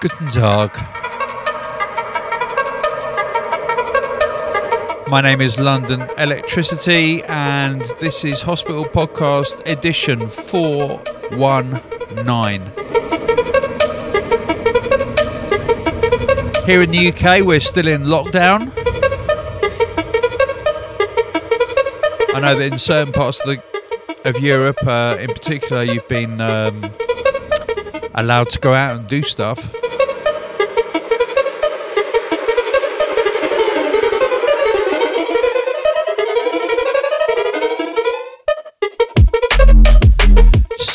Guten Tag. My name is London Electricity, and this is Hospital Podcast Edition 419. Here in the UK, we're still in lockdown. I know that in certain parts of, the, of Europe, uh, in particular, you've been um, allowed to go out and do stuff.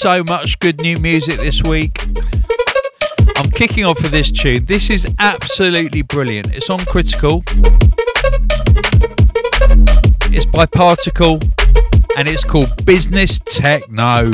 So much good new music this week. I'm kicking off with this tune. This is absolutely brilliant. It's on Critical. It's by Particle and it's called Business Techno.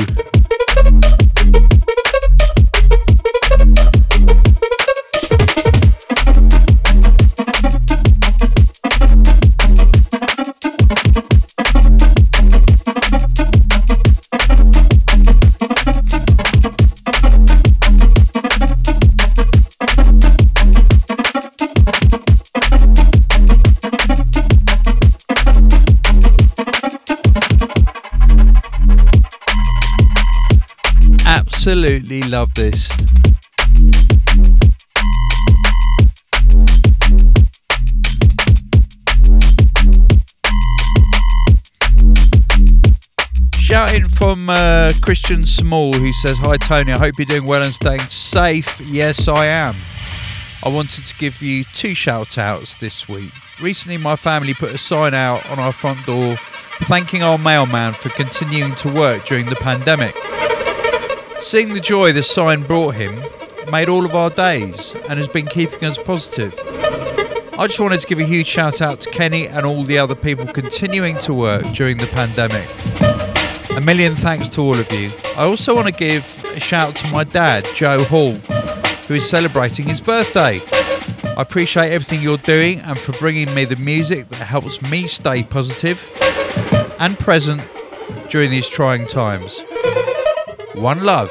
Absolutely love this. Shouting from uh, Christian Small, who says, Hi Tony, I hope you're doing well and staying safe. Yes, I am. I wanted to give you two shout outs this week. Recently, my family put a sign out on our front door thanking our mailman for continuing to work during the pandemic. Seeing the joy the sign brought him made all of our days and has been keeping us positive. I just wanted to give a huge shout out to Kenny and all the other people continuing to work during the pandemic. A million thanks to all of you. I also want to give a shout to my dad, Joe Hall, who is celebrating his birthday. I appreciate everything you're doing and for bringing me the music that helps me stay positive and present during these trying times. One love.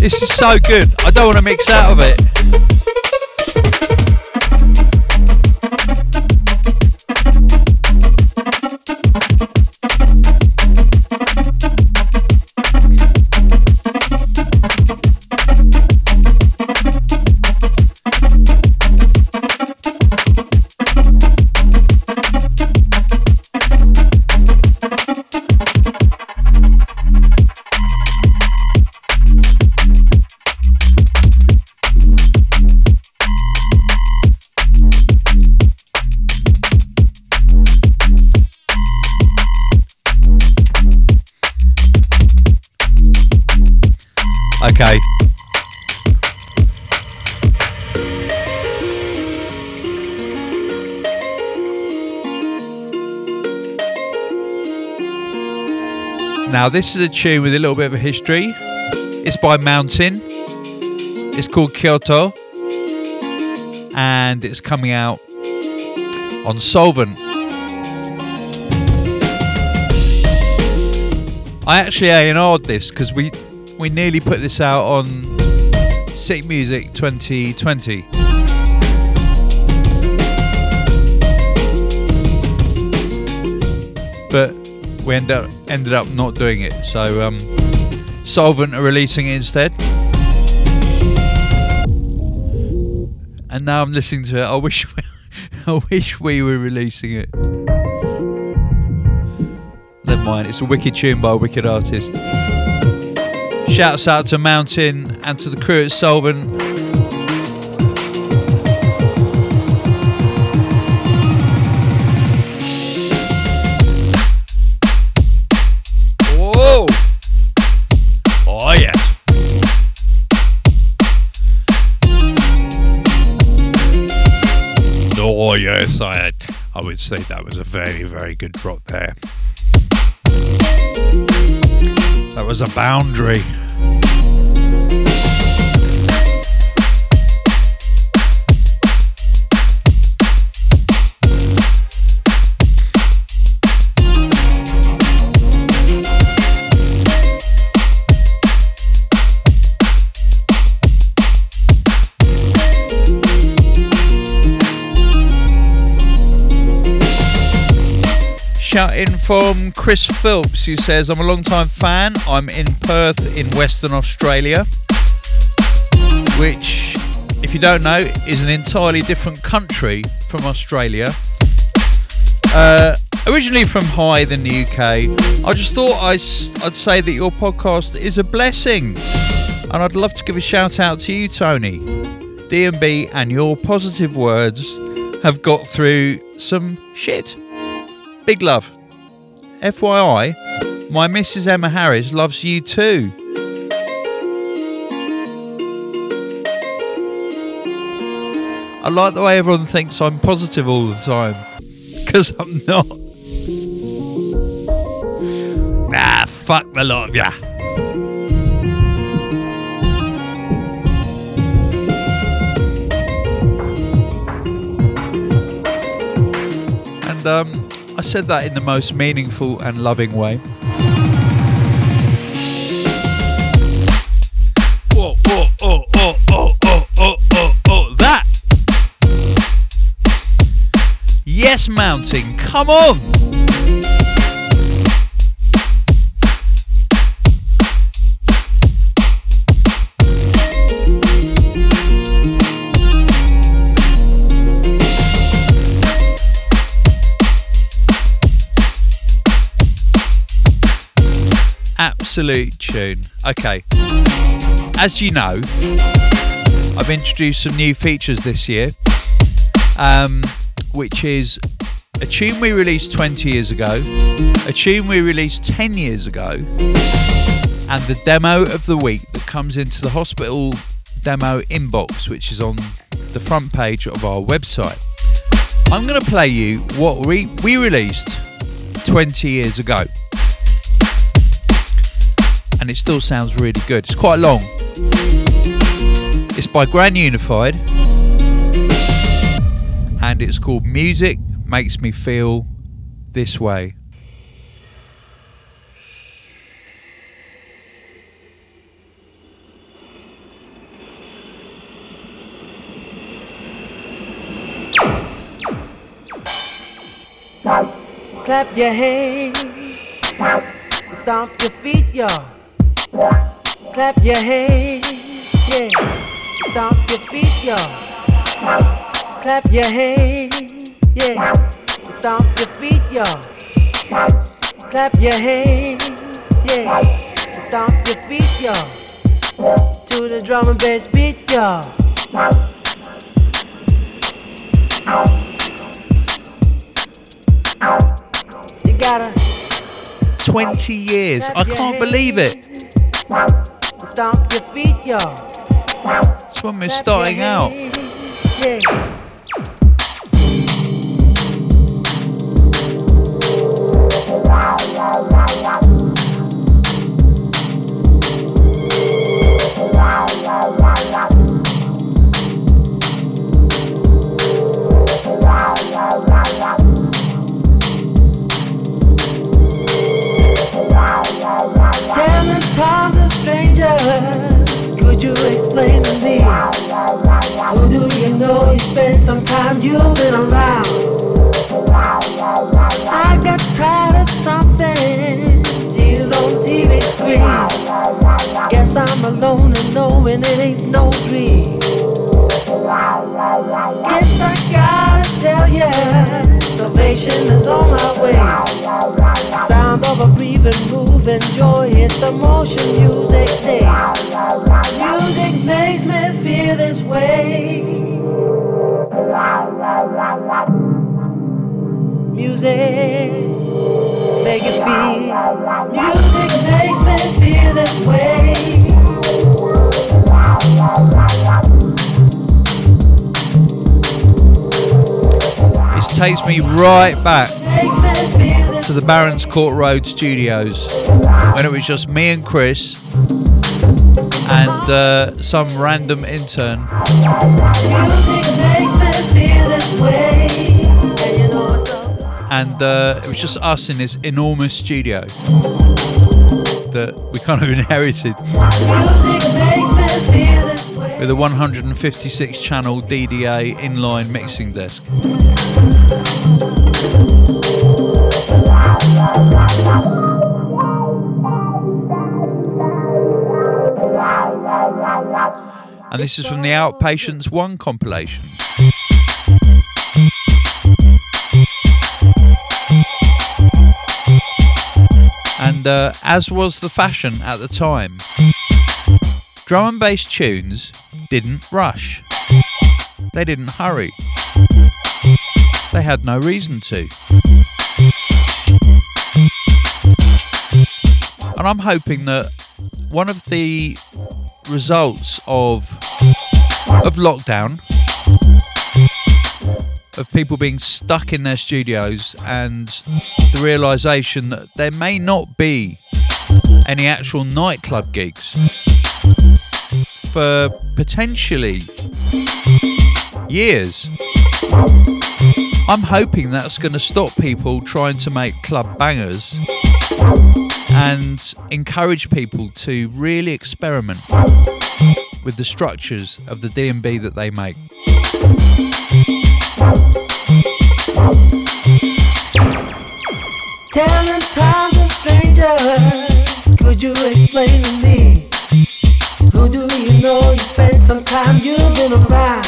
This is so good. I don't want to mix out of it. Okay. Now, this is a tune with a little bit of a history. It's by Mountain. It's called Kyoto. And it's coming out on Solvent. I actually A&R'd this because we we nearly put this out on Sick Music 2020. But we end up, ended up not doing it. So um, Solvent are releasing it instead. And now I'm listening to it. I wish we, I wish we were releasing it. Never mind. It's a wicked tune by a wicked artist. Shouts out to Mountain and to the crew at Solvent. Whoa! Oh yes. Oh yes, I I would say that was a very very good drop there. That was a boundary. Shout in from Chris Phillips who says, I'm a long time fan. I'm in Perth in Western Australia, which, if you don't know, is an entirely different country from Australia. Uh, originally from Hythe in the UK, I just thought I'd say that your podcast is a blessing. And I'd love to give a shout out to you, Tony. DMB and your positive words have got through some shit. Big love. FYI, my Mrs. Emma Harris loves you too. I like the way everyone thinks I'm positive all the time. Because I'm not. Ah, fuck the lot of ya. And um, I said that in the most meaningful and loving way. Oh, oh, oh, that! Yes, Mountain, come on! Absolute tune. Okay. As you know, I've introduced some new features this year, um, which is a tune we released 20 years ago, a tune we released 10 years ago, and the demo of the week that comes into the hospital demo inbox, which is on the front page of our website. I'm going to play you what we, we released 20 years ago and it still sounds really good. It's quite long. It's by Grand Unified and it's called Music Makes Me Feel This Way. Clap your hands, stomp your feet, y'all. Clap your hands, yeah. Stomp your feet, y'all. Clap your hands, yeah. Stomp your feet, y'all. Clap your hands, yeah. Stomp your feet, y'all. To the drum and bass beat, y'all. You gotta 20 years. I can't believe it. Stomp your feet, y'all. That's when we're starting out. Yeah. Explain to me? Who do you know you spend some time you've been around? I got tired of something seated on TV screen. Guess I'm alone and knowing it ain't no dream. Guess I gotta tell ya, salvation is on my way. Sound of a breathing, moving joy, it's a motion music day. Music makes me feel this way. Music make it feel. Music makes me feel this way. Takes me right back to the Barons Court Road studios when it was just me and Chris and uh, some random intern. And uh, it was just us in this enormous studio that we kind of inherited with a 156 channel DDA inline mixing desk. And this is from the Outpatients 1 compilation. And uh, as was the fashion at the time, drum and bass tunes didn't rush. They didn't hurry. They had no reason to. And I'm hoping that one of the results of of lockdown of people being stuck in their studios and the realization that there may not be any actual nightclub gigs for potentially years. I'm hoping that's going to stop people trying to make club bangers and encourage people to really experiment with the structures of the D&B that they make. Telling times of strangers, could you explain to me? Who do you know you spent some time you've been around?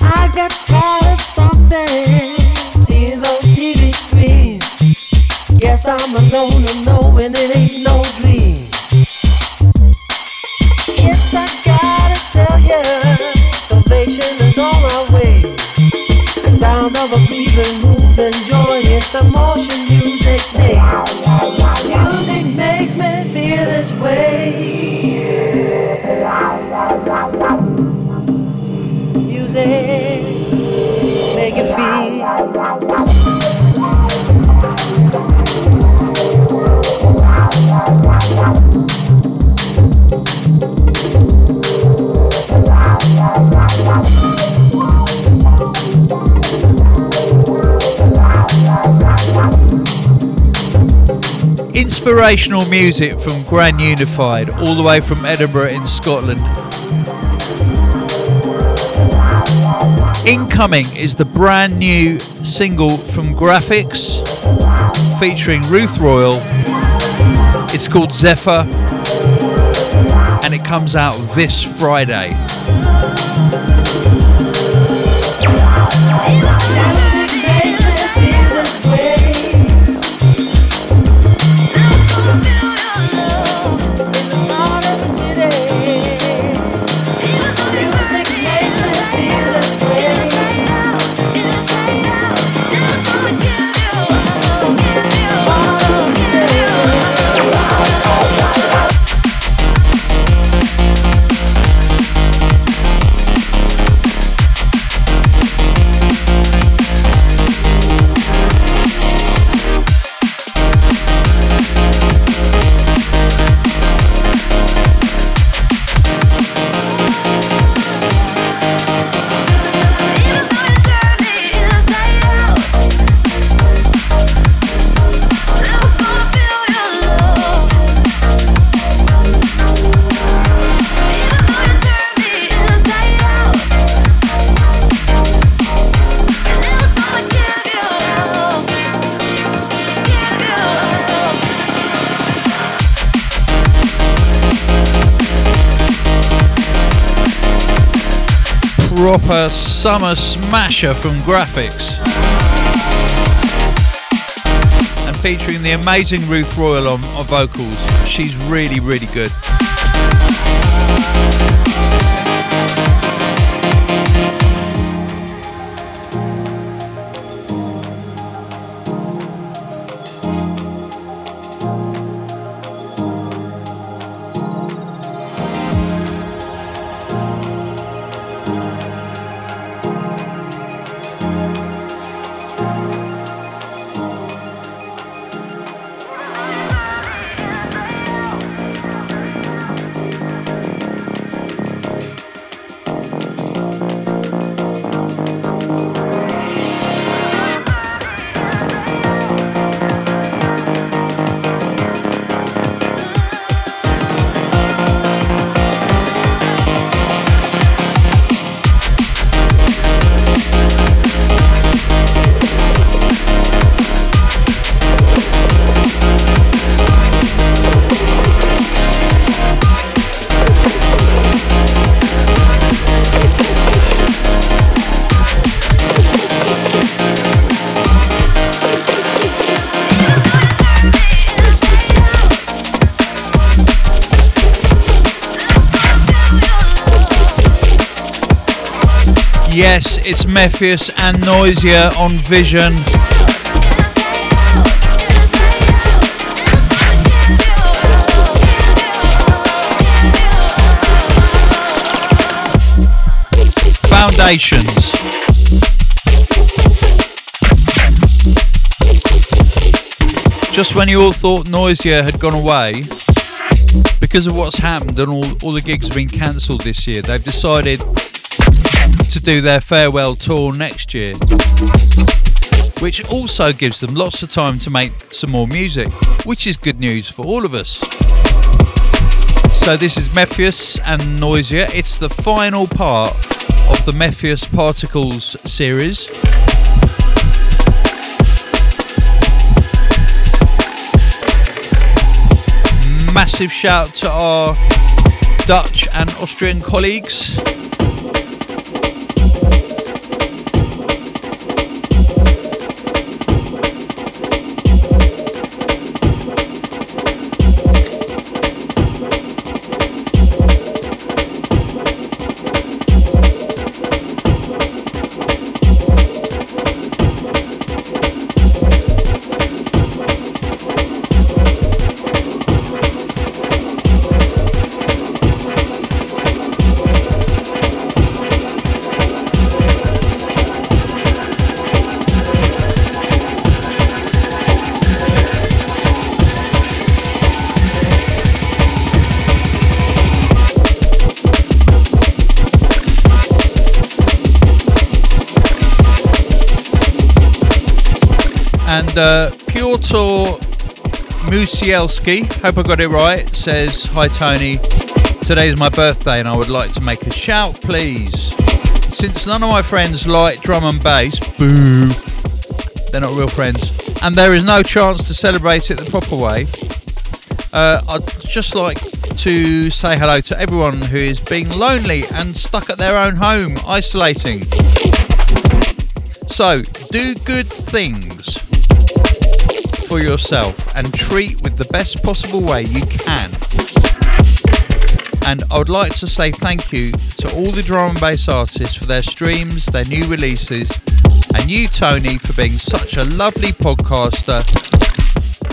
I got tired of something, seeing on TV screen. Yes, I'm alone and knowing it ain't no dream. Yes, I gotta tell ya, salvation is on our way. The sound of a breathing, moving joy, it's a motion music day. This way. Inspirational music from Grand Unified, all the way from Edinburgh in Scotland. Incoming is the brand new single from Grafix featuring Ruth Royall. It's called Zephyr and it comes out this Friday. Proper summer smasher from Grafix. And featuring the amazing Ruth Royall on, on vocals. She's really, really good. It's Mefjus and Noisia on Vision. Foundations. Just when you all thought Noisia had gone away, because of what's happened and all, all the gigs have been cancelled this year, they've decided to do their farewell tour next year, which also gives them lots of time to make some more music, which is good news for all of us. So this is Mefjus and Noisia. It's the final part of the Mefjus Particles series. Massive shout to our Dutch and Austrian colleagues. Musielski, hope I got it right, says, Hi Tony, today's my birthday and I would like to make a shout, please. Since none of my friends like drum and bass, boo, they're not real friends, and there is no chance to celebrate it the proper way, uh, I'd just like to say hello to everyone who is being lonely and stuck at their own home, isolating. So, do good things for yourself and treat with the best possible way you can. And I would like to say thank you to all the drum and bass artists for their streams, their new releases, and you, Tony, for being such a lovely podcaster.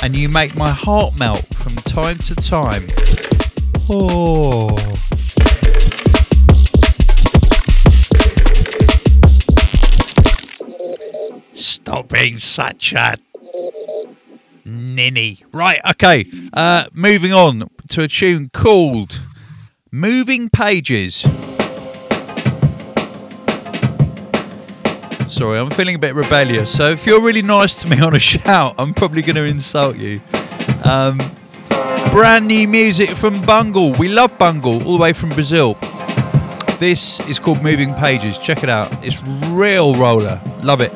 And you make my heart melt from time to time. Oh. Stop being such a ninny. Right, okay. Uh, moving on to a tune called Moving Pages. Sorry, I'm feeling a bit rebellious. So if you're really nice to me on a shout, I'm probably going to insult you. Um, brand new music from Bungle. We love Bungle, all the way from Brazil. This is called Moving Pages. Check it out. It's real roller. Love it.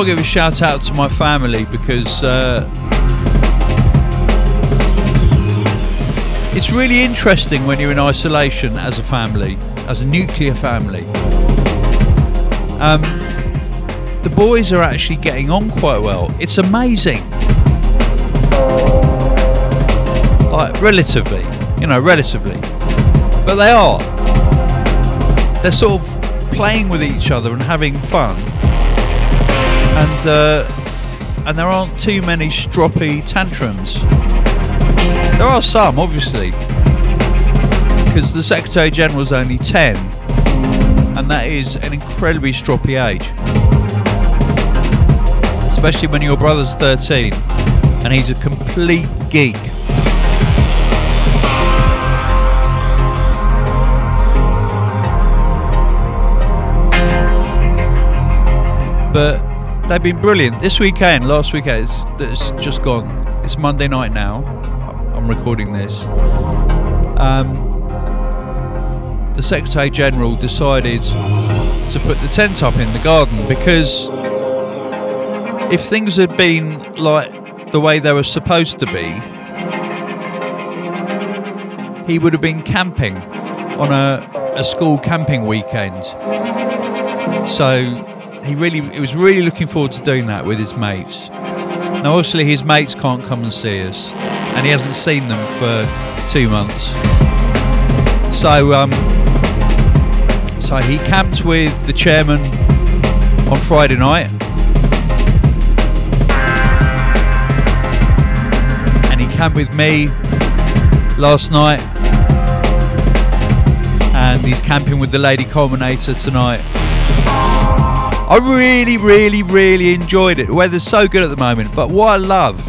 Got to give a shout out to my family because uh, it's really interesting when you're in isolation as a family, as a nuclear family. Um, the boys are actually getting on quite well. It's amazing. Like, relatively, you know, relatively. But they are. They're sort of playing with each other and having fun and uh, and there aren't too many stroppy tantrums. There are some, obviously, because the Secretary General's only ten, and that is an incredibly stroppy age. Especially when your brother's 13 and he's a complete geek. But they've been brilliant. This weekend, last weekend, it's, that's just gone. It's Monday night now. I'm recording this. Um, the Secretary General decided to put the tent up in the garden because if things had been like the way they were supposed to be, he would have been camping on a, a school camping weekend. So he really he was really looking forward to doing that with his mates. Now obviously his mates can't come and see us and he hasn't seen them for two months. So um, so he camped with the chairman on Friday night. And he camped with me last night. And he's camping with the Lady Culminator tonight. I really, really, really enjoyed it. The weather's so good at the moment, but what I love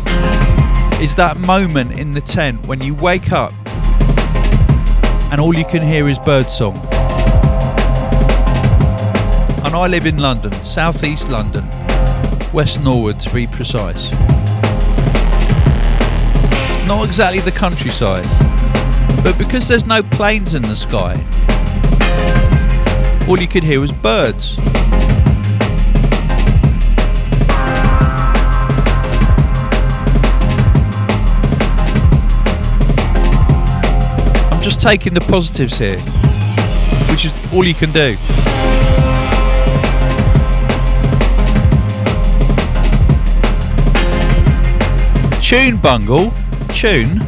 is that moment in the tent when you wake up and all you can hear is birdsong. And I live in London, southeast London, West Norwood to be precise. Not exactly the countryside, but because there's no planes in the sky, all you could hear was birds. Just taking the positives here, which is all you can do. Tune bungle, tune.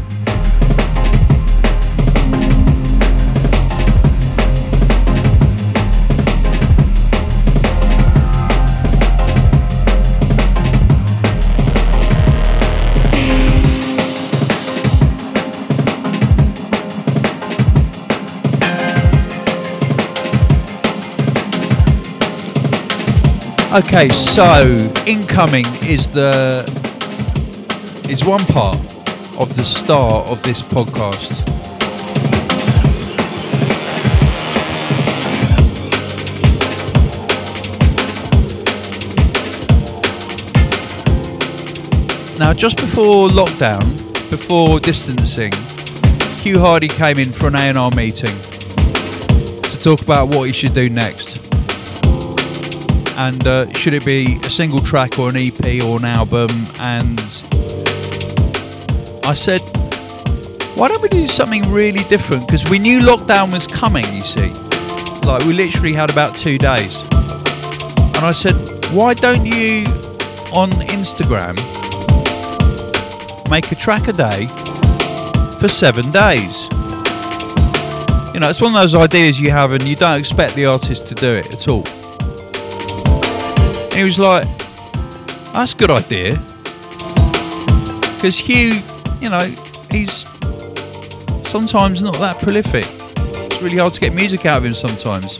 Okay, so incoming is the is one part of the start of this podcast. Now, just before lockdown, before distancing, Hugh Hardie came in for an A&R meeting to talk about what he should do next and uh, should it be a single track or an EP or an album? And I said, why don't we do something really different? Because we knew lockdown was coming, you see. Like, we literally had about two days. And I said, why don't you on Instagram make a track a day for seven days? You know, it's one of those ideas you have and you don't expect the artist to do it at all. And he was like, that's a good idea. Because Hugh, you know, he's sometimes not that prolific. It's really hard to get music out of him sometimes.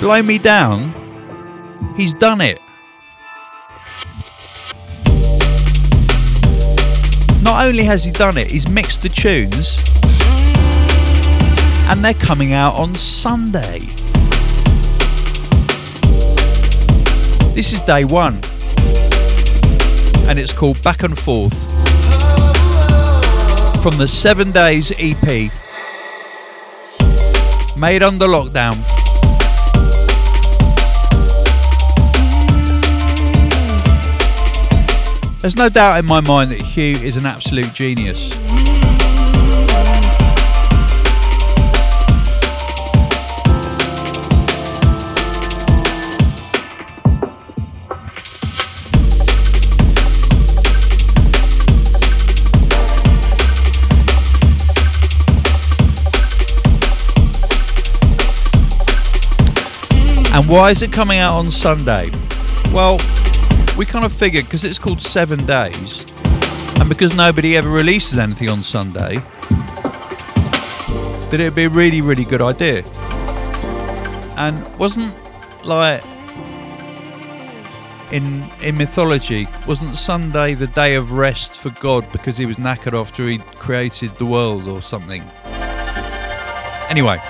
Blow Me Down, he's done it. Not only has he done it, he's mixed the tunes and they're coming out on Sunday. This is day one, and it's called Back and Forth from the Seven Days EP, made under lockdown. There's no doubt in my mind that Hugh is an absolute genius. And why is it coming out on Sunday? Well, we kind of figured because it's called Seven Days, and because nobody ever releases anything on Sunday, that it'd be a really, really good idea. And wasn't like in in mythology, wasn't Sunday the day of rest for God because he was knackered after he created the world or something? Anyway.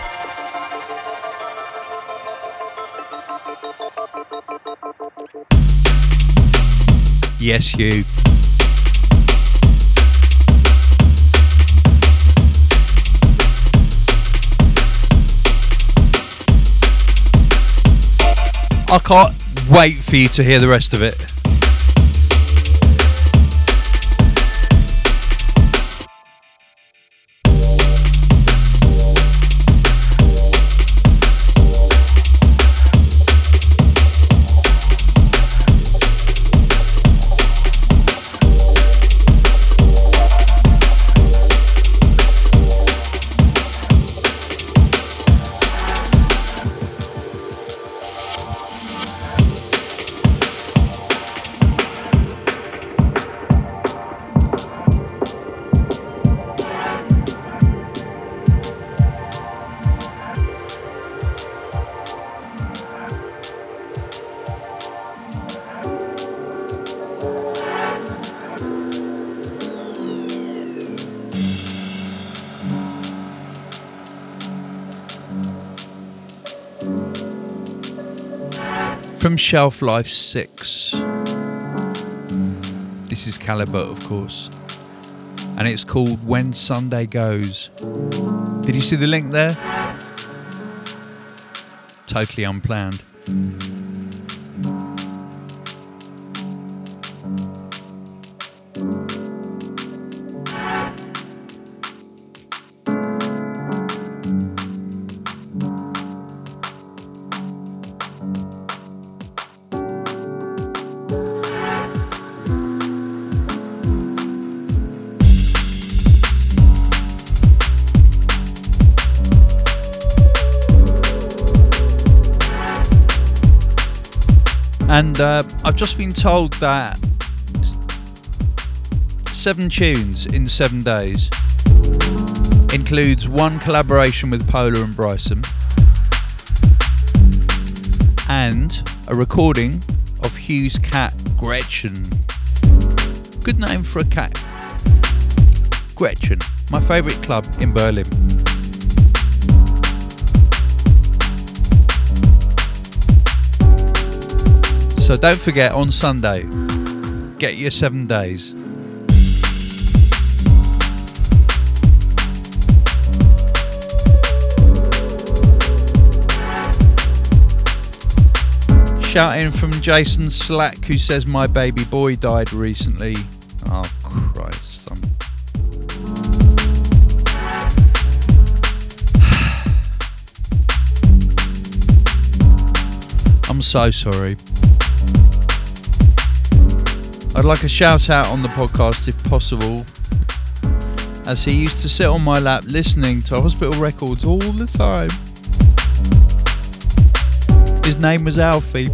Yes, you. I can't wait for you to hear the rest of it. From Shelf Life 6. This is Calibre, of course. And it's called When Sunday Goes. Did you see the link there? Totally unplanned. Uh, I've just been told that seven tunes in seven days includes one collaboration with Polar and Bryson and a recording of Hugh's cat Gretchen. Good name for a cat. Gretchen, my favourite club in Berlin. So don't forget on Sunday, get your seven days. Shout in from Jason Slack who says my baby boy died recently. Oh Christ. I'm I'm so sorry. I'd like a shout out on the podcast if possible, as he used to sit on my lap listening to hospital records all the time. His name was Alfie.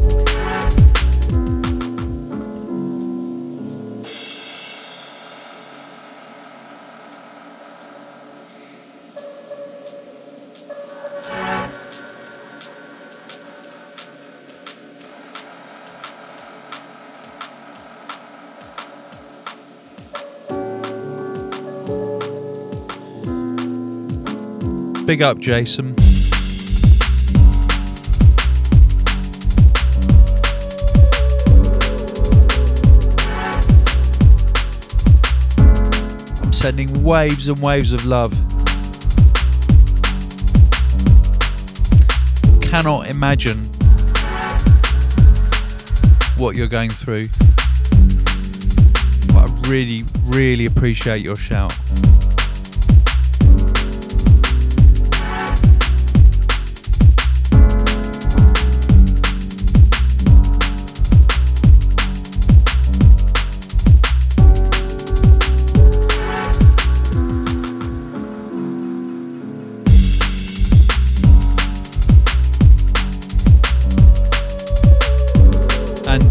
Big up, Jason. I'm sending waves and waves of love. Cannot imagine what you're going through. But I really, really appreciate your shout.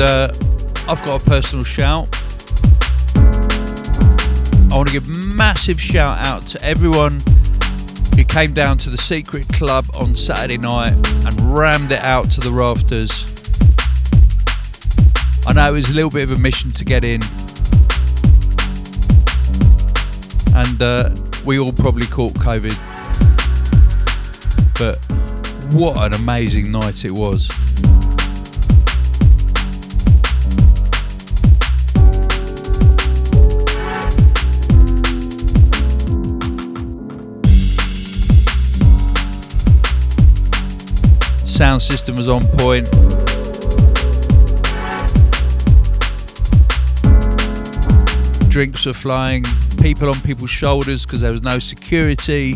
Uh, I've got a personal shout. I want to give massive shout out to everyone who came down to the secret club on Saturday night and rammed it out to the rafters. I know it was a little bit of a mission to get in, and uh, we all probably caught COVID. But what an amazing night it was! Sound system was on point. Drinks were flying, people on people's shoulders because there was no security.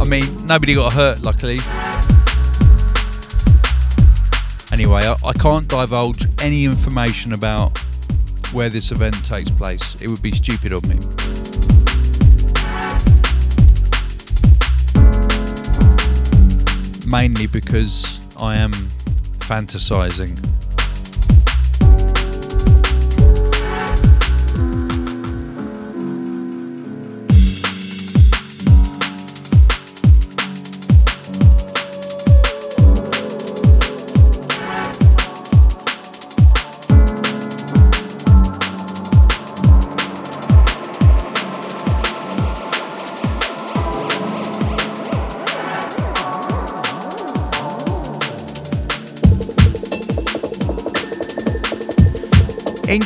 I mean, nobody got hurt, luckily. Anyway, I, I can't divulge any information about where this event takes place. It would be stupid of me. Mainly because I am fantasizing.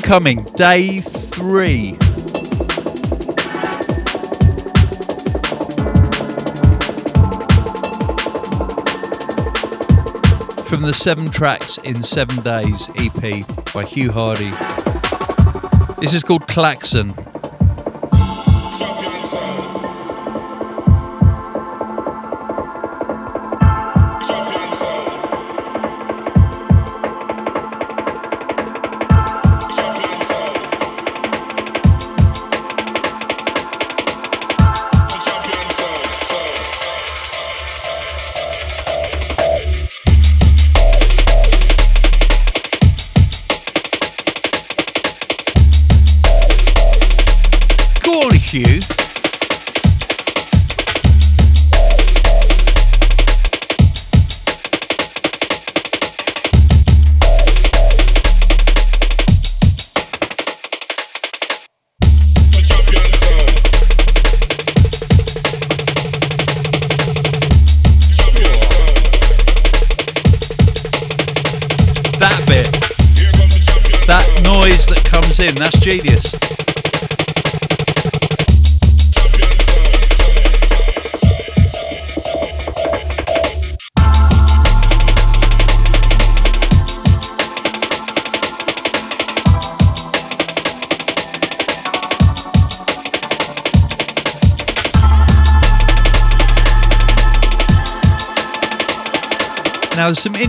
Incoming, day three. From the Seven Tracks in Seven Days EP by Hugh Hardie. This is called Klaxon.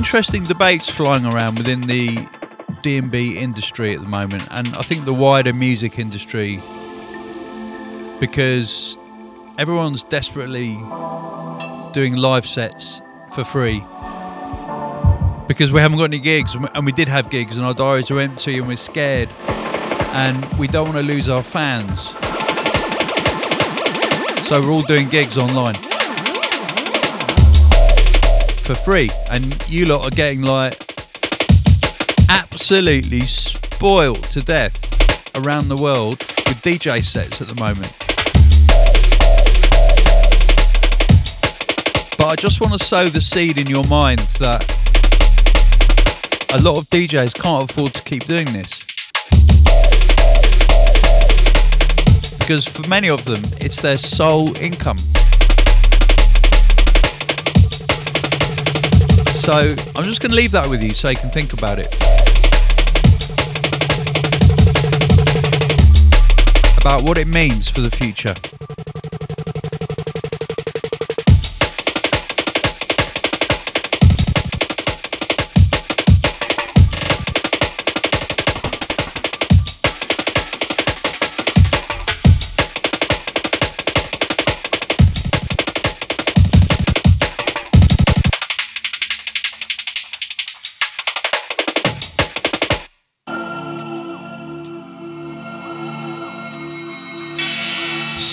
Interesting debates flying around within the D&B industry at the moment, and I think the wider music industry, because everyone's desperately doing live sets for free because we haven't got any gigs, and we did have gigs, and our diaries are empty, and we're scared, and we don't want to lose our fans. So we're all doing gigs online for free, and you lot are getting like absolutely spoiled to death around the world with DJ sets at the moment. But I just want to sow the seed in your minds that a lot of DJs can't afford to keep doing this. Because for many of them, it's their sole income. So I'm just going to leave that with you so you can think about it. about what it means for the future.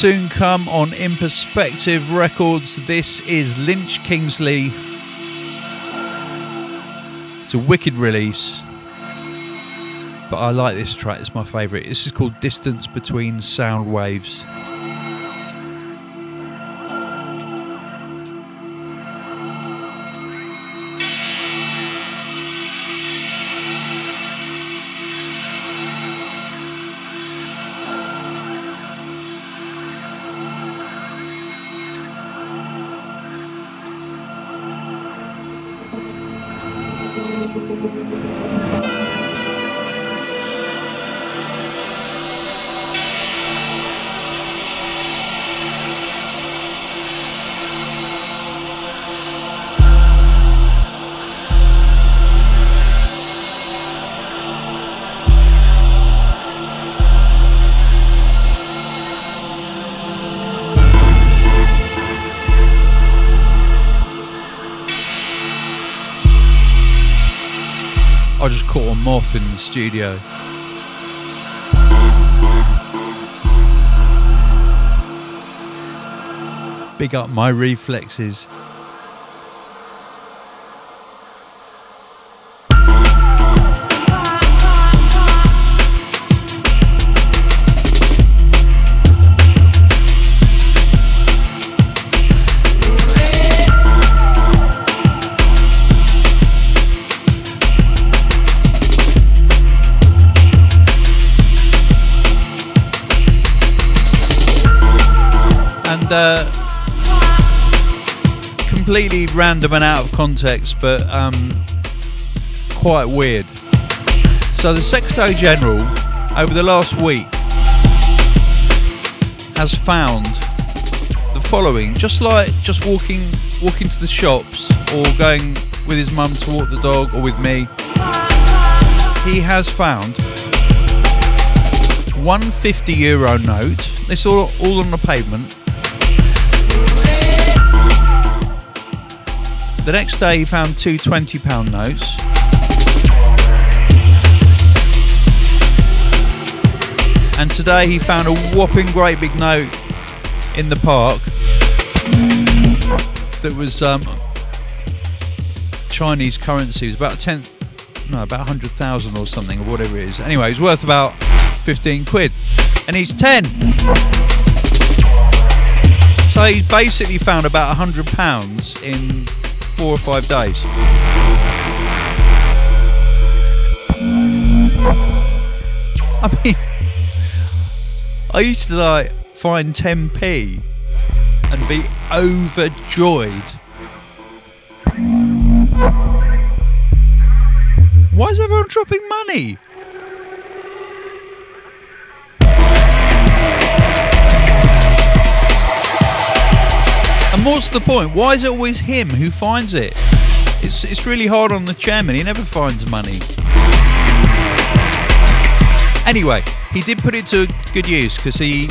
Soon come on In Perspective Records. This is Lynch Kingsley. It's a wicked release. But I like this track, it's my favourite. This is called Distance Between Sound Waves. The studio. Big up my reflexes. Uh, completely random and out of context, but um, quite weird. So the Secretary General, over the last week, has found the following: just like just walking walking to the shops or going with his mum to walk the dog or with me, he has found one 50 euro note. It's all all on the pavement The next day he found two £20 notes. And today he found a whopping great big note in the park that was um, Chinese currency. It was about a tenth, no, about 100,000 or something, or whatever it is. Anyway, it's worth about 15 quid. And he's 10. So he's basically found about £100 in four or five days. I mean, I used to like find 10p and be overjoyed. Why is everyone dropping money? What's the point? Why is it always him who finds it? It's, it's really hard on the chairman. He never finds money. Anyway, he did put it to good use because he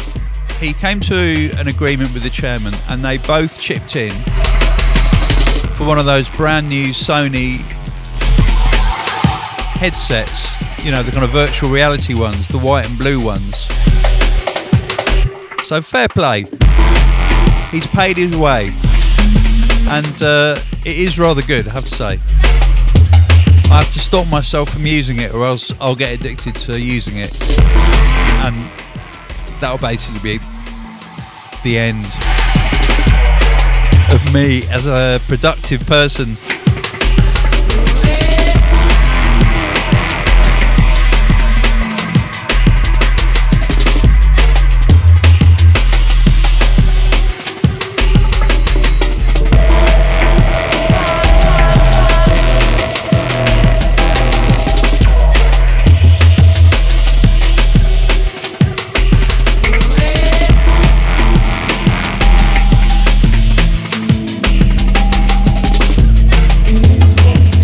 he came to an agreement with the chairman and they both chipped in for one of those brand new Sony headsets. You know, the kind of virtual reality ones, the white and blue ones. So fair play. He's paid his way, and uh, it is rather good, I have to say. I have to stop myself from using it, or else I'll get addicted to using it, and that'll basically be the end of me as a productive person.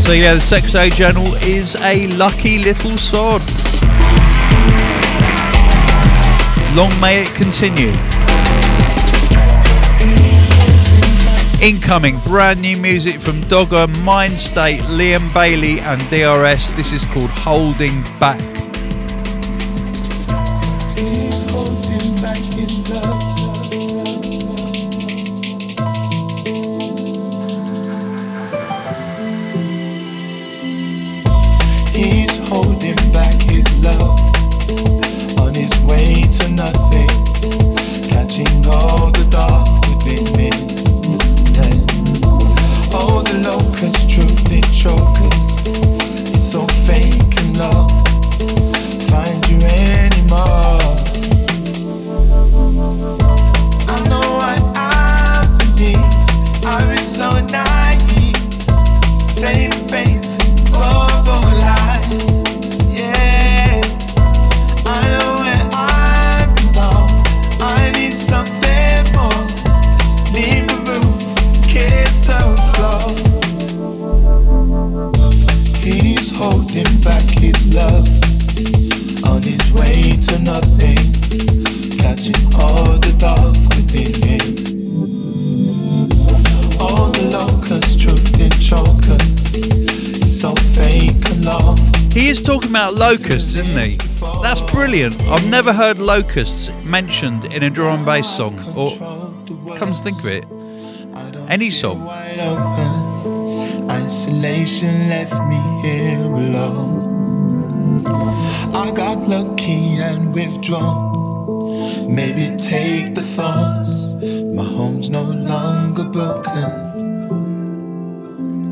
So yeah, the Secretary General is a lucky little sod. Long may it continue. Incoming brand new music from Dogger, Mindstate, Liam Bailey, and DRS. This is called. Holding back locusts, isn't he? That's brilliant. I've never heard locusts mentioned in a drum and bass song, or come to think of it, any song. Isolation left me here alone. I got lucky and withdrawn. Maybe take the thoughts. My home's no longer broken.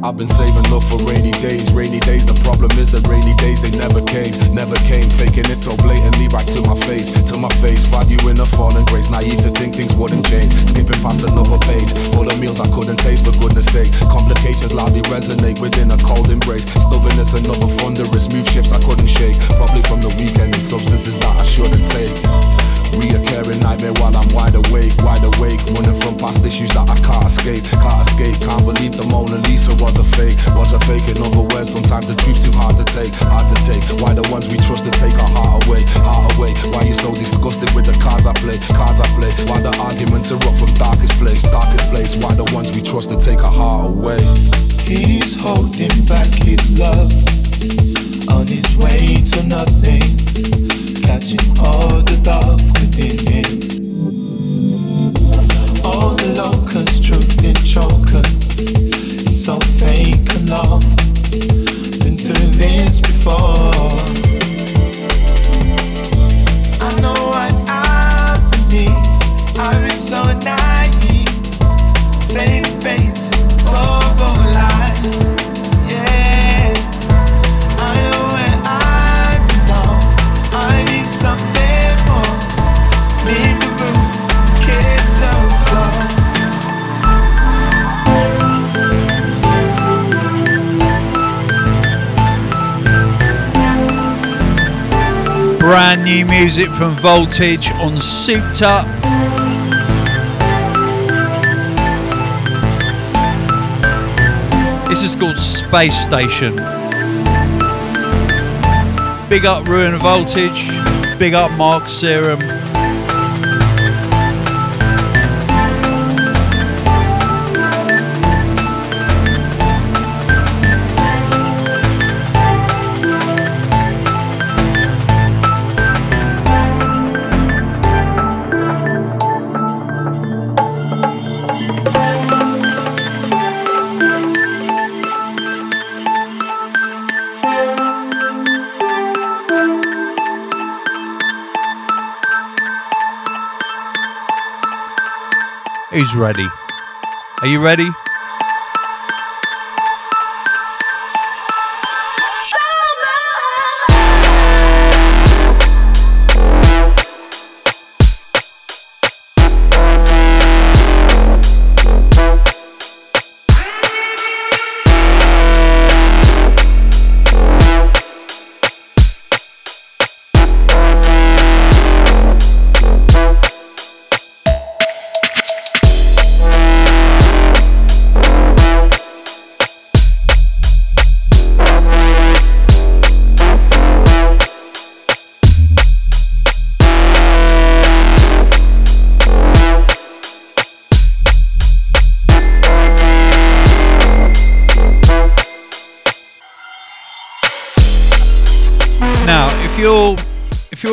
I've been saving love for rainy days. Rainy days, the problem is that rainy days they never came, never came. Faking it so blatantly right to my face, to my face. Find you in a fallen grace. Naive to think things wouldn't change. Skipping past another page, full of meals I couldn't taste for goodness sake. Complications loudly resonate within a cold embrace. Stubbornness, another thunderous move shifts I couldn't shake. Probably from the weekend and substances that I shouldn't take. Reoccurring nightmare while I'm wide awake, wide awake. Running from past issues that I can't escape, can't escape. Can't believe the Mona Lisa was a fake, was a fake. In other words, sometimes the truth's too hard to take, hard to take. Why the ones we trust to take our heart away, heart away? Why you so disgusted with the cards I play, cards I play? Why the arguments erupt from darkest place, darkest place? Why the ones we trust to take our heart away? He's holding back his love on his way to nothing, same face, over life. Brand new music from Voltage on Souped Up. This is called Space Station. Big up Rune Voltage, big up Mark Serum. Ready? Are you ready?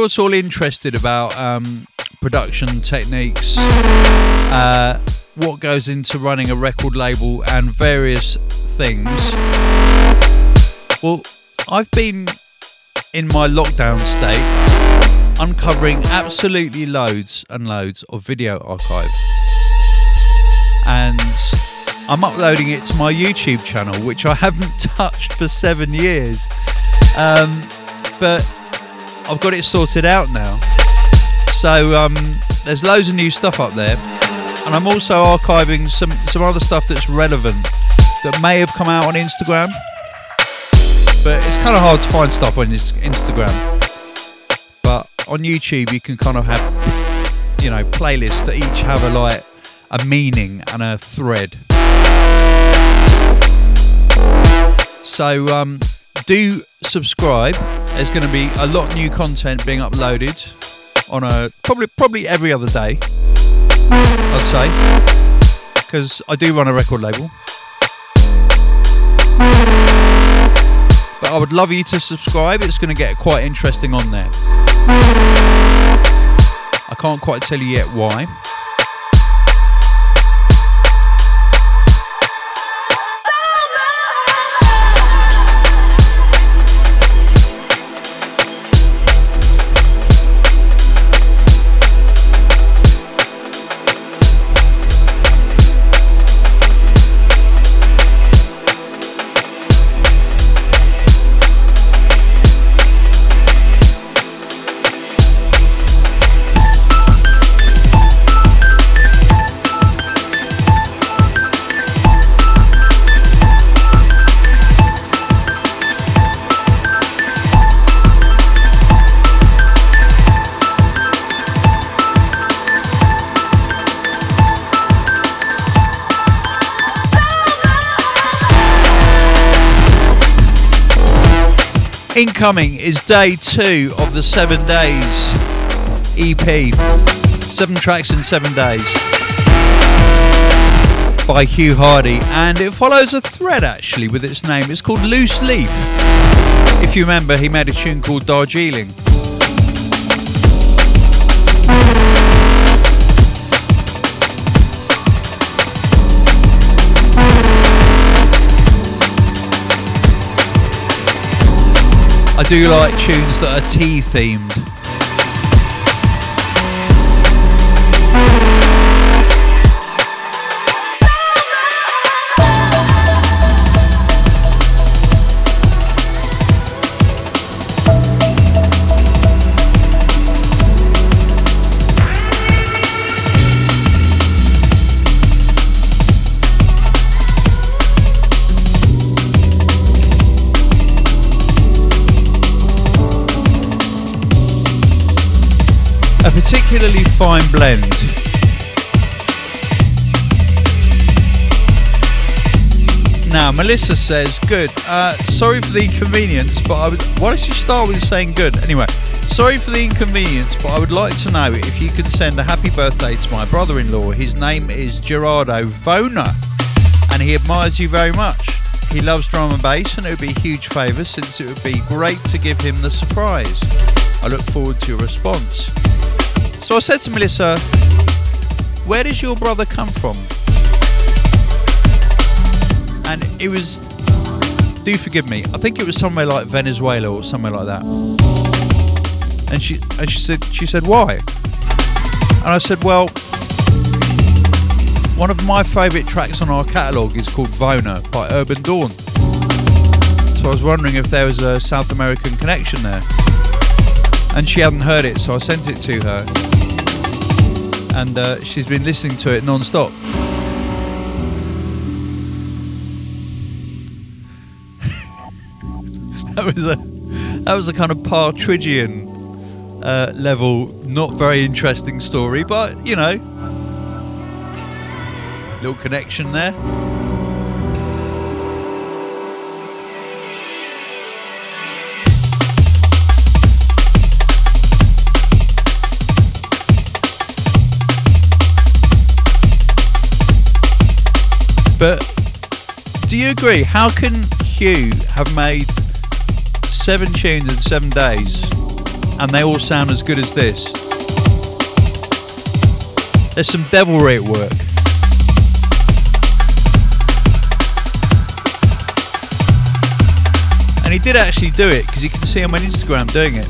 At all interested about um, production techniques, uh, what goes into running a record label, and various things, well, I've been in my lockdown state uncovering absolutely loads and loads of video archive. And I'm uploading it to my YouTube channel, which I haven't touched for seven years. Um, but I've got it sorted out now. So um, there's loads of new stuff up there. And I'm also archiving some, some other stuff that's relevant that may have come out on Instagram. But it's kind of hard to find stuff on Instagram But on YouTube you can kind of have you know playlists that each have a like a meaning and a thread. So um, do subscribe. There's going to be a lot of new content being uploaded on a probably probably every other day. I'd say because I do run a record label. But I would love you to subscribe. It's going to get quite interesting on there. I can't quite tell you yet why. Incoming is day two of the seven days EP. Seven tracks in seven days by Hugh Hardie, and it follows a thread actually with its name. It's called Loose Leaf. If you remember, he made a tune called Darjeeling. I do like tunes that are tea themed. Fine blend. Now, Melissa says, good. Uh, sorry for the inconvenience, but I would. Why don't you start with saying good? Anyway, sorry for the inconvenience, but I would like to know if you could send a happy birthday to my brother in law. His name is Gerardo Vona, and he admires you very much. He loves drum and bass, and it would be a huge favour since it would be great to give him the surprise. I look forward to your response. So I said to Melissa, Where does your brother come from? And it was, do forgive me, I think it was somewhere like Venezuela or somewhere like that. And she, and she said, she said, why? And I said, well, one of my favourite tracks on our catalogue is called Vona by Urbandawn. So I was wondering if there was a South American connection there. And she hadn't heard it, so I sent it to her and uh, she's been listening to it non-stop. that was a that was a kind of Partridgian uh, level, not very interesting story, but you know, little connection there. But do you agree? How can Hugh have made seven tunes in seven days and they all sound as good as this? There's some devilry at work. And he did actually do it because you can see him on Instagram doing it.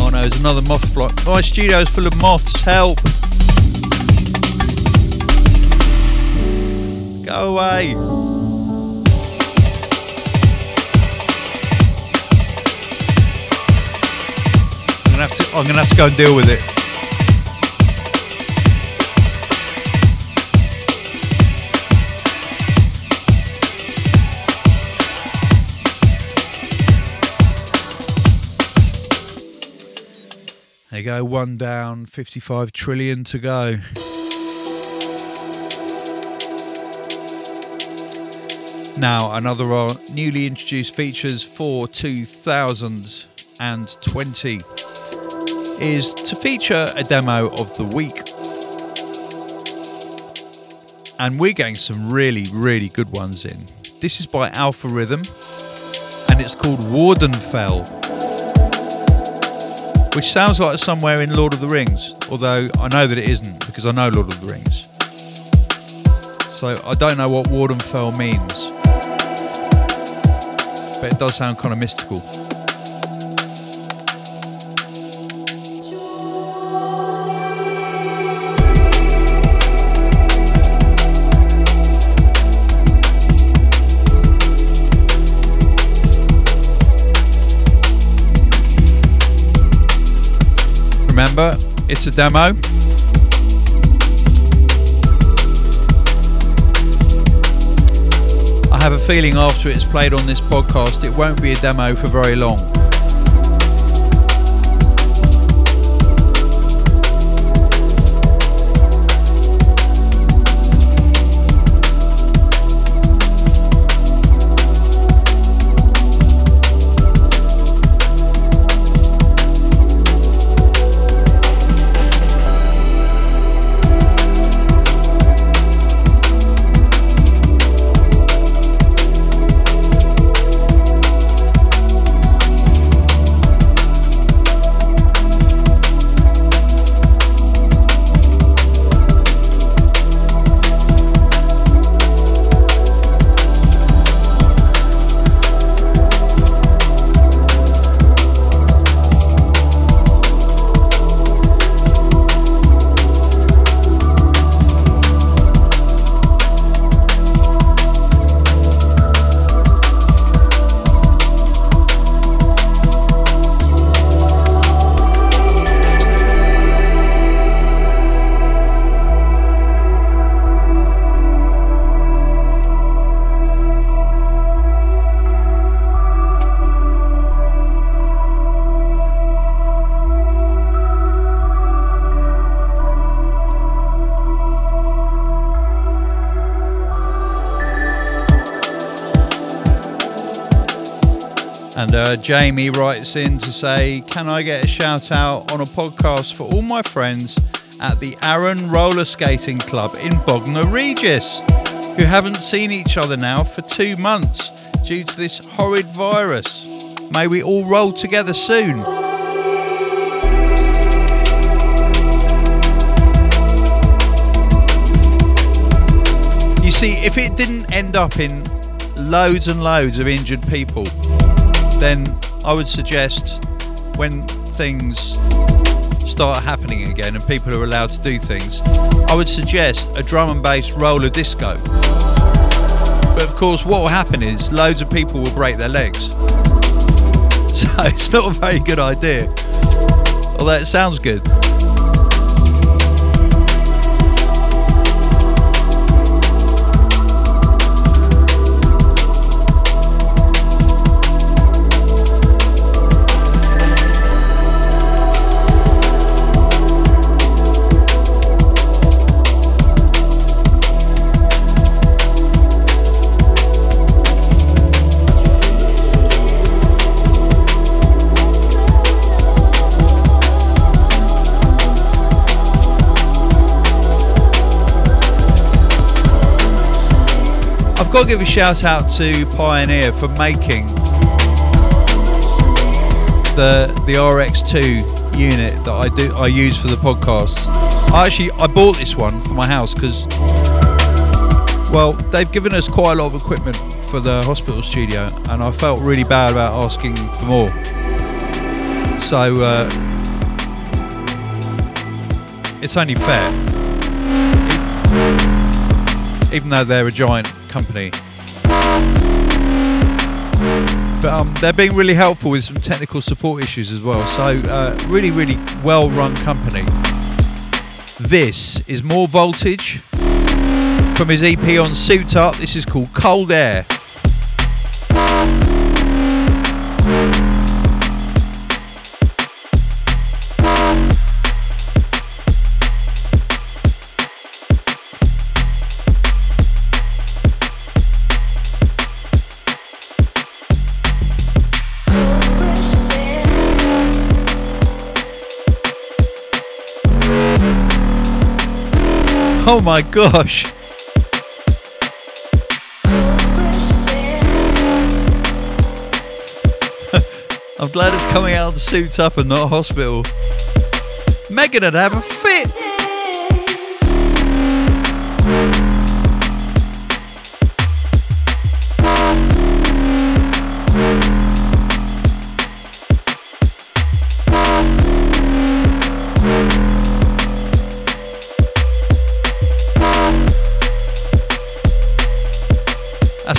Oh no, there's another moth fly. My studio's full of moths. Help! Go away. I'm gonna have to. I'm gonna have to go and deal with it. There you go, one down, 55 trillion to go. Now, another uh, newly introduced features for 2020 is to feature a demo of the week. And we're getting some really, really good ones in. This is by Alpha Rhythm and it's called Wardenfell, which sounds like somewhere in Lord of the Rings, although I know that it isn't because I know Lord of the Rings. So I don't know what Wardenfell means but it does sound kind of mystical. Remember, it's a demo. Have a feeling after it's played on this podcast, it won't be a demo for very long. Jamie writes in to say, Can I get a shout out on a podcast for all my friends at the Arun Roller Skating Club in Bognor Regis, who haven't seen each other now for two months due to this horrid virus? May we all roll together soon. You see, if it didn't end up in loads and loads of injured people, then I would suggest when things start happening again and people are allowed to do things, I would suggest a drum and bass roller disco. But of course, what will happen is loads of people will break their legs. So it's not a very good idea, although it sounds good. Got to give a shout out to Pioneer for making the the RX2 unit that I do I use for the podcast. I actually I bought this one for my house because well they've given us quite a lot of equipment for the hospital studio and I felt really bad about asking for more. So uh, it's only fair. Even though they're a giant company. But um, they're being really helpful with some technical support issues as well. So, uh, really, really well run company. This is More Voltage from his EP on Souped Up. This is called Cold Air. Oh my gosh. I'm glad it's coming out of the Souped Up and not a hospital. Megan would have a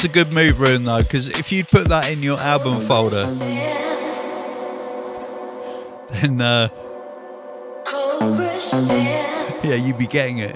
a good move, Rune, though, because if you'd put that in your album folder, then uh, yeah, you'd be getting it.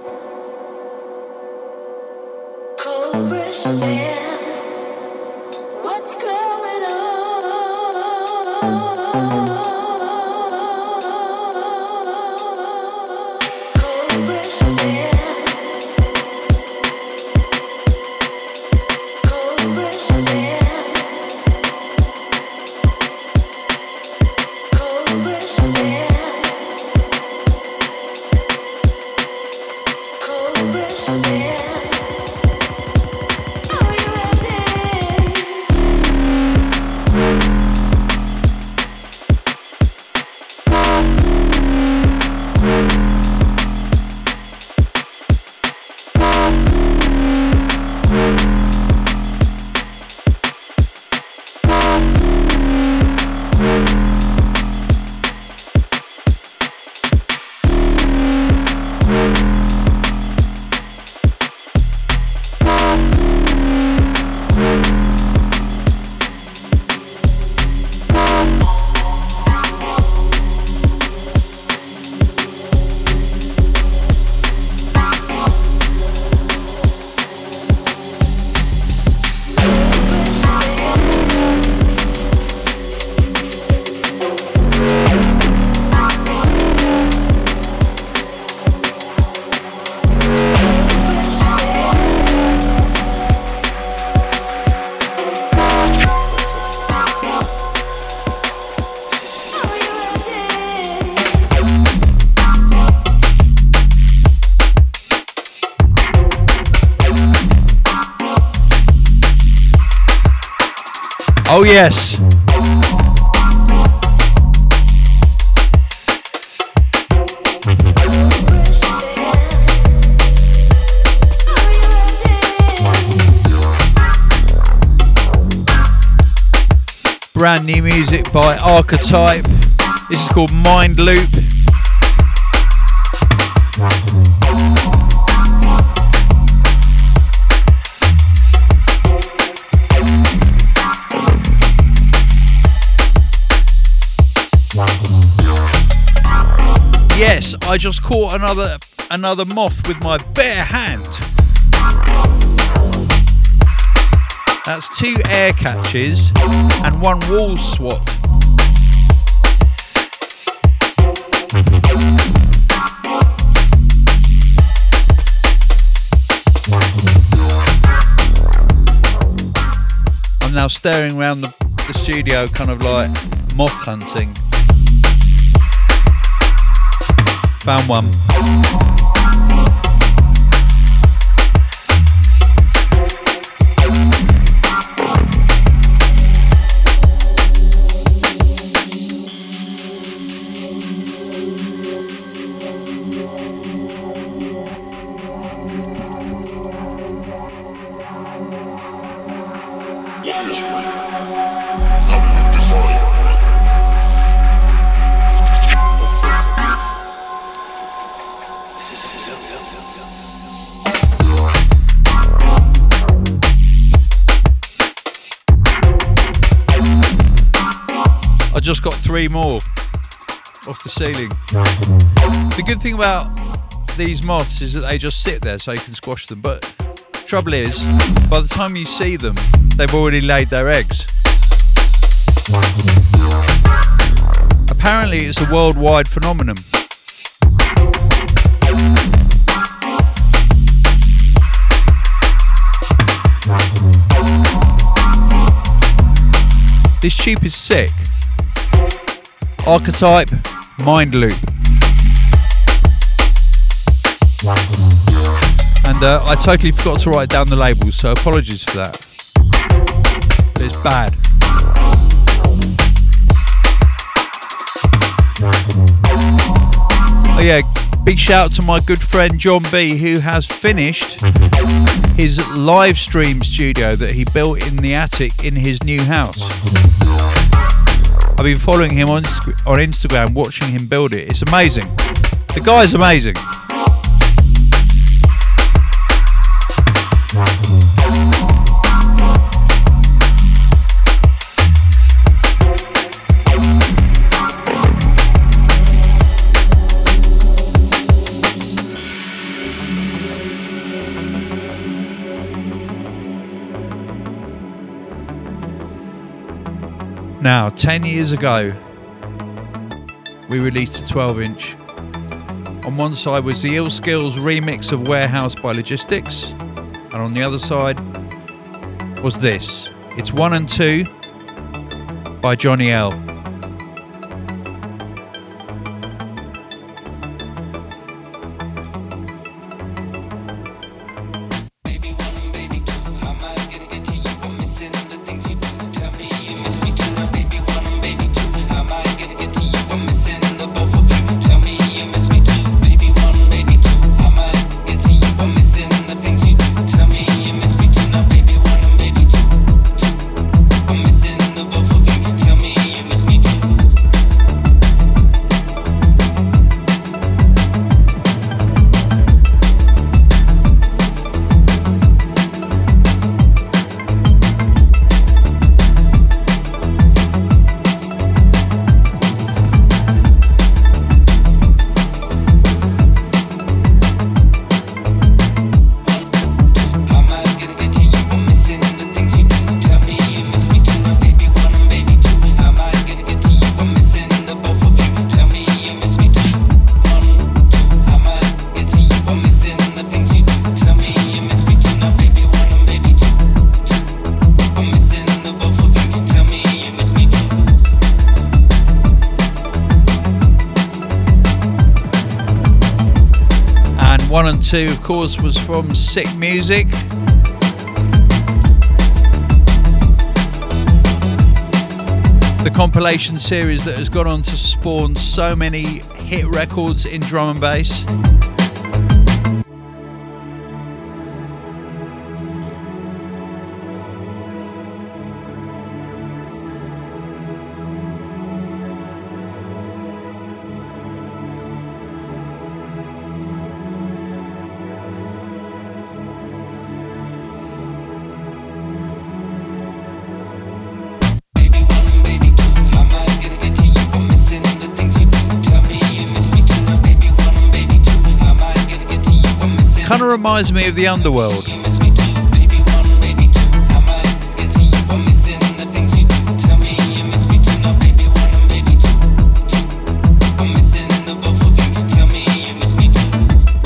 Oh, yes. Brand new music by Archetype. This is called Mind Loop. I just caught another another moth with my bare hand. That's two air catches and one wall swat. I'm now staring around the, the studio, kind of like moth hunting. Found one. More off the ceiling. The good thing about these moths is that they just sit there so you can squash them. But trouble is, by the time you see them, they've already laid their eggs. Apparently, it's a worldwide phenomenon. This tube is sick. Archetype, mind loop. And uh, I totally forgot to write down the labels, so apologies for that. But it's bad. Oh yeah, big shout out to my good friend John B who has finished his live stream studio that he built in the attic in his new house. I've been following him on on Instagram, watching him build it. It's amazing. The guy's amazing. Now, 10 years ago, we released a 12 inch. On one side was the Ill Skillz remix of Warehouse by Logistics, and on the other side was this It's 1 and 2 by Johnny L. 1 and 2, of course, was from Sick Music. The compilation series that has gone on to spawn so many hit records in drum and bass. Reminds me of the underworld.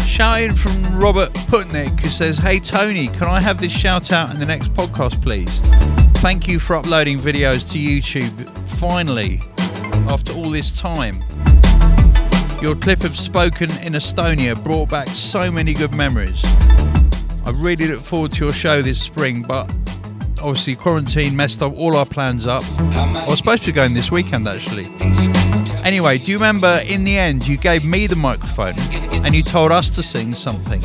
Shout in from Robert Putnick who says, Hey Tony, can I have this shout out in the next podcast, please? Thank you for uploading videos to YouTube finally after all this time. Your clip of Spoken in Estonia brought back so many good memories. I really look forward to your show this spring, but obviously quarantine messed up all our plans up. I was supposed to be going this weekend actually. Anyway, do you remember in the end you gave me the microphone and you told us to sing something?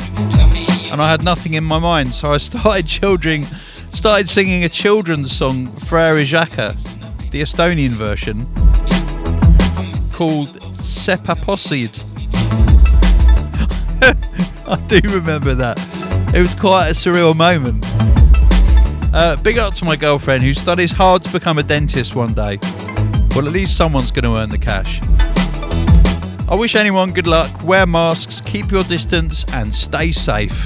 And I had nothing in my mind, so I started children started singing a children's song, Frere Jacka, the Estonian version, called Sepaposid. I do remember that. It was quite a surreal moment. Uh, big up to my girlfriend who studies hard to become a dentist one day. Well, at least someone's going to earn the cash. I wish anyone good luck. Wear masks, keep your distance, and stay safe.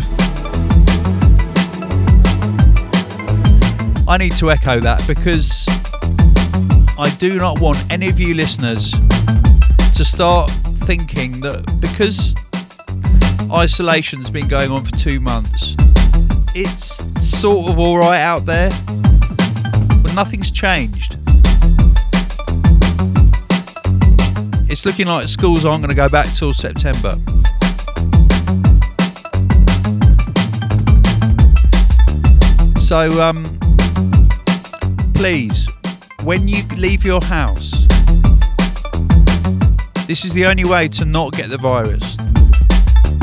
I need to echo that because I do not want any of you listeners to start thinking that because isolation's been going on for two months, it's sort of alright out there, but nothing's changed. It's looking like schools aren't going to go back till September. So, um, please, when you leave your house, this is the only way to not get the virus,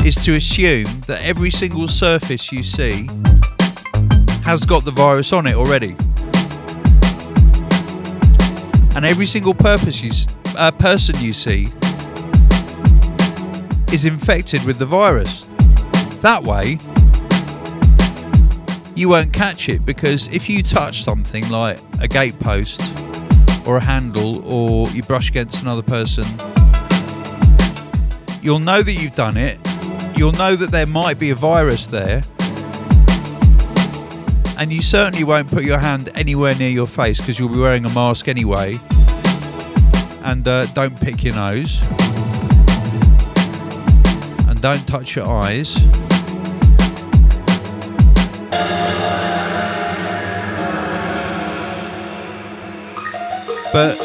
is to assume that every single surface you see has got the virus on it already. And every single purpose you, uh, person you see is infected with the virus. That way, you won't catch it because if you touch something like a gatepost or a handle or you brush against another person, you'll know that you've done it. You'll know that there might be a virus there. And you certainly won't put your hand anywhere near your face because you'll be wearing a mask anyway. And uh, don't pick your nose. And don't touch your eyes. But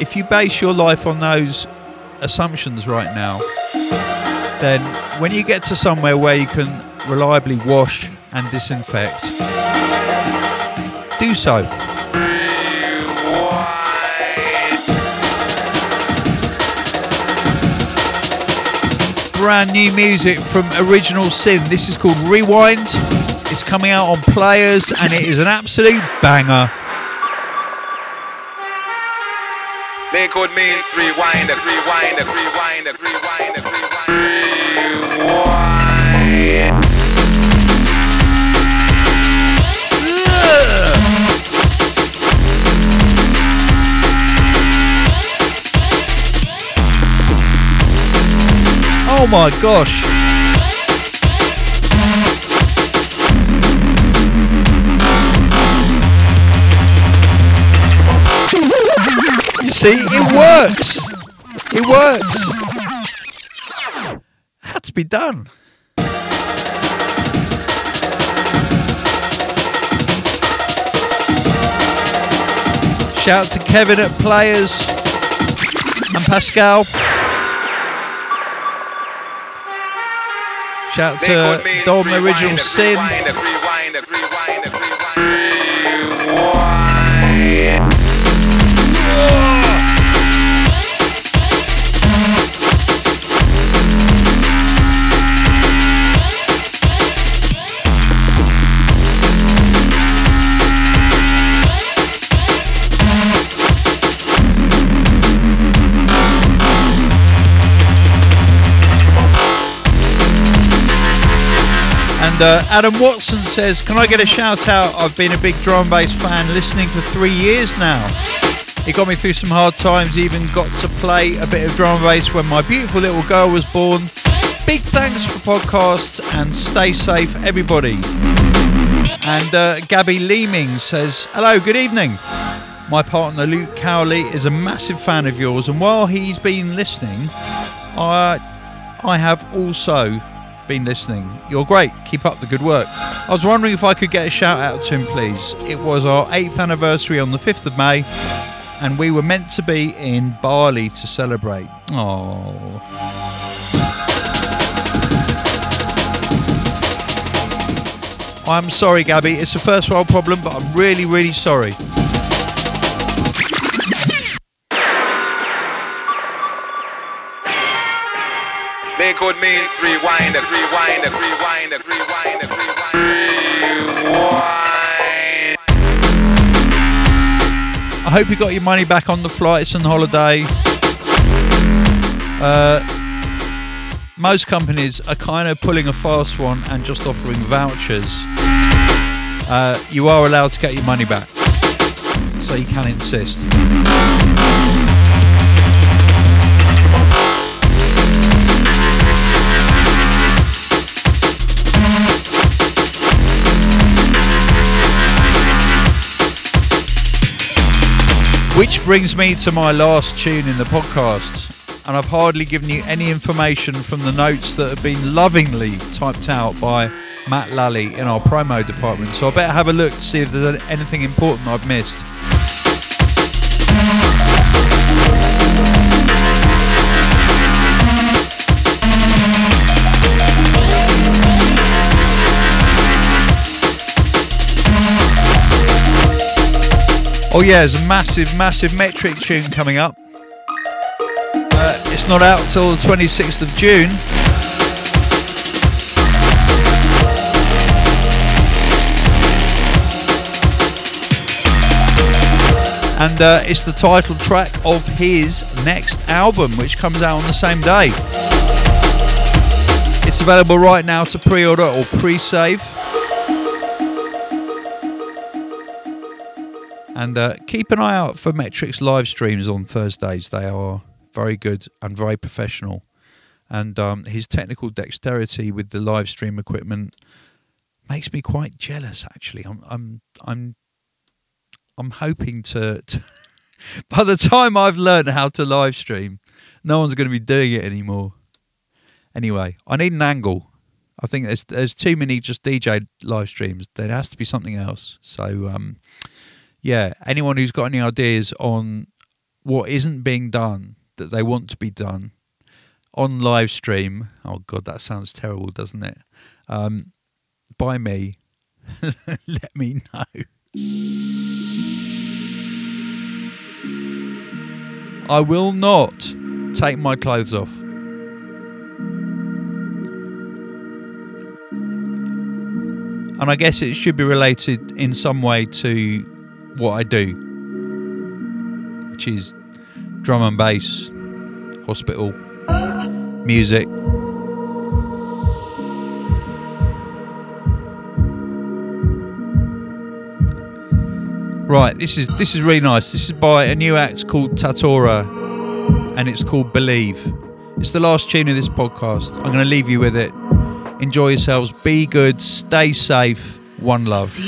if you base your life on those assumptions right now, then when you get to somewhere where you can reliably wash and disinfect, do so. Brand new music from Original Sin. This is called Rewind. It's coming out on Playaz and it is an absolute banger. They could mean rewind, rewind, rewind, rewind, rewind. rewind. Oh my gosh. See, it works. It works. Had to be done. Shout out to Kevin at Playaz and Pascal. Shout They to Dom Original Sin. And uh, Adam Watson says, Can I get a shout out? I've been a big drum bass fan listening for three years now. It got me through some hard times, even got to play a bit of drum bass when my beautiful little girl was born. Big thanks for podcasts and stay safe, everybody. And uh, Gabby Leeming says, Hello, good evening. My partner Luke Cowley is a massive fan of yours, and while he's been listening, I, I have also been listening. You're great. Keep up the good work. I was wondering if I could get a shout out to him, please. It was our 8th anniversary on the 5th of May, and we were meant to be in Bali to celebrate. Oh. I'm sorry, Gabby. It's a first world problem, but I'm really, really sorry. Rewind, rewind, rewind, rewind, rewind. Rewind. I hope you got your money back on the flights and the holiday. Uh, most companies are kind of pulling a fast one and just offering vouchers. Uh, you are allowed to get your money back. so you can insist. Which brings me to my last tune in the podcast. And I've hardly given you any information from the notes that have been lovingly typed out by Matt Lally in our promo department. So I better have a look to see if there's anything important I've missed. Oh yeah, there's a massive, massive Metrik tune coming up. Uh, it's not out till the 26th of June. And uh, it's the title track of his next album, which comes out on the same day. It's available right now to pre order or pre save. And uh, keep an eye out for Metrik's live streams on Thursdays. They are very good and very professional. And um, his technical dexterity with the live stream equipment makes me quite jealous. Actually, I'm I'm I'm I'm hoping to. to by the time I've learned how to live stream, no one's going to be doing it anymore. Anyway, I need an angle. I think there's there's too many just DJ live streams. There has to be something else. So um, yeah, anyone who's got any ideas on what isn't being done that they want to be done on live stream, oh god, that sounds terrible, doesn't it? Um, by me, let me know. I will not take my clothes off. And I guess it should be related in some way to what I do, which is drum and bass, hospital, music. Right, this is this is really nice. This is by a new act called Tatora, and it's called Believe. It's the last tune of this podcast. I'm going to leave you with it. Enjoy yourselves. Be good. Stay safe. One love.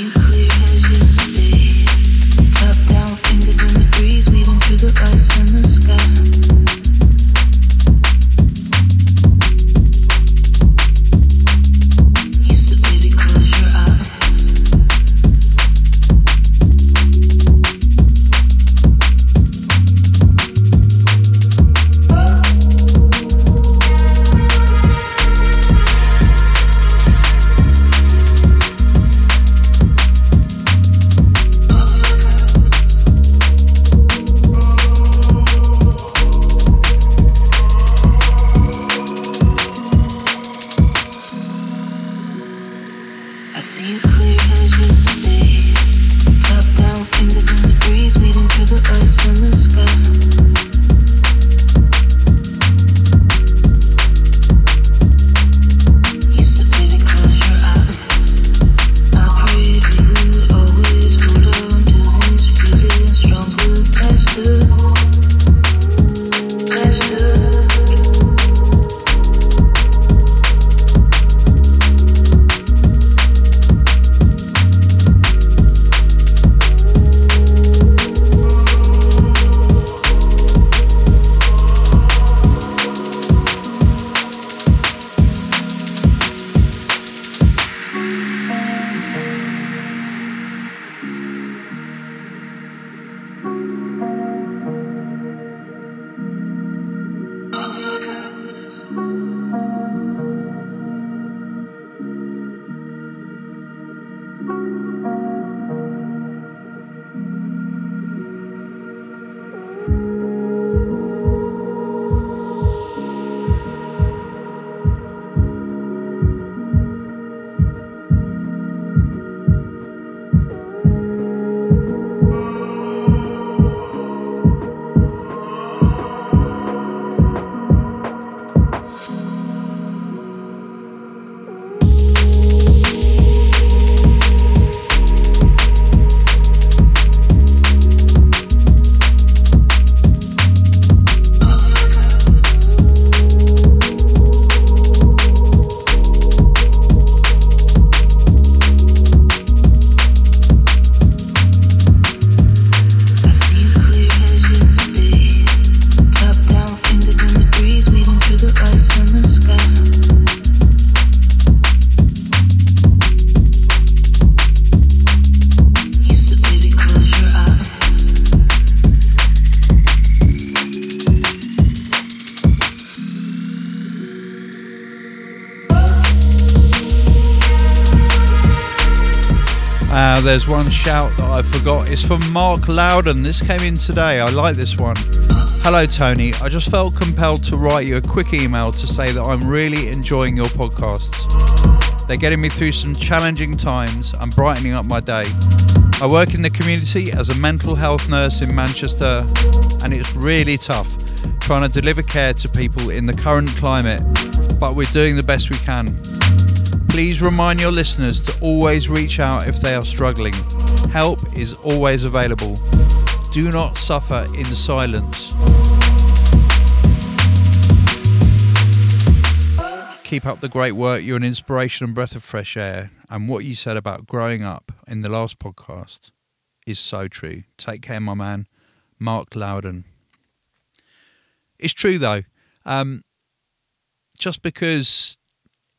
Uh, there's one shout that I forgot. It's from Mark Loudon. This came in today. I like this one. Hello, Tony. I just felt compelled to write you a quick email to say that I'm really enjoying your podcasts. They're getting me through some challenging times and brightening up my day. I work in the community as a mental health nurse in Manchester, and it's really tough trying to deliver care to people in the current climate, but we're doing the best we can. Please remind your listeners to always reach out if they are struggling. Help is always available. Do not suffer in silence. Keep up the great work. You're an inspiration and breath of fresh air. And what you said about growing up in the last podcast is so true. Take care, my man. Mark Loudon. It's true, though. Um, just because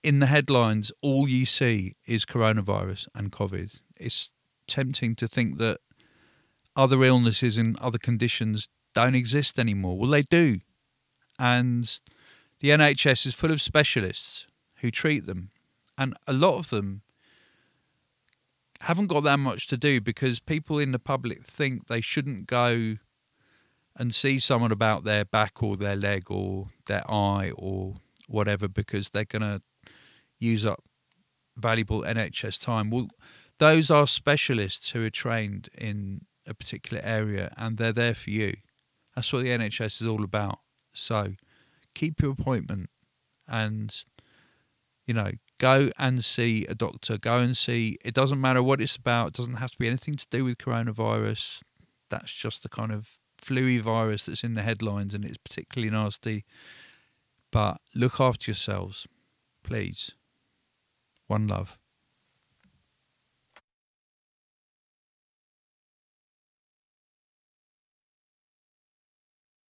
in the headlines, all you see is coronavirus and COVID. It's tempting to think that other illnesses and other conditions don't exist anymore. Well, they do. And the NHS is full of specialists who treat them. And a lot of them haven't got that much to do because people in the public think they shouldn't go and see someone about their back or their leg or their eye or whatever because they're going to use up valuable NHS time. Well, those are specialists who are trained in a particular area and they're there for you. That's what the NHS is all about. So keep your appointment and, you know, go and see a doctor. Go and see, it doesn't matter what it's about, it doesn't have to be anything to do with coronavirus. That's just the kind of flu virus that's in the headlines and it's particularly nasty. But look after yourselves, please. One love.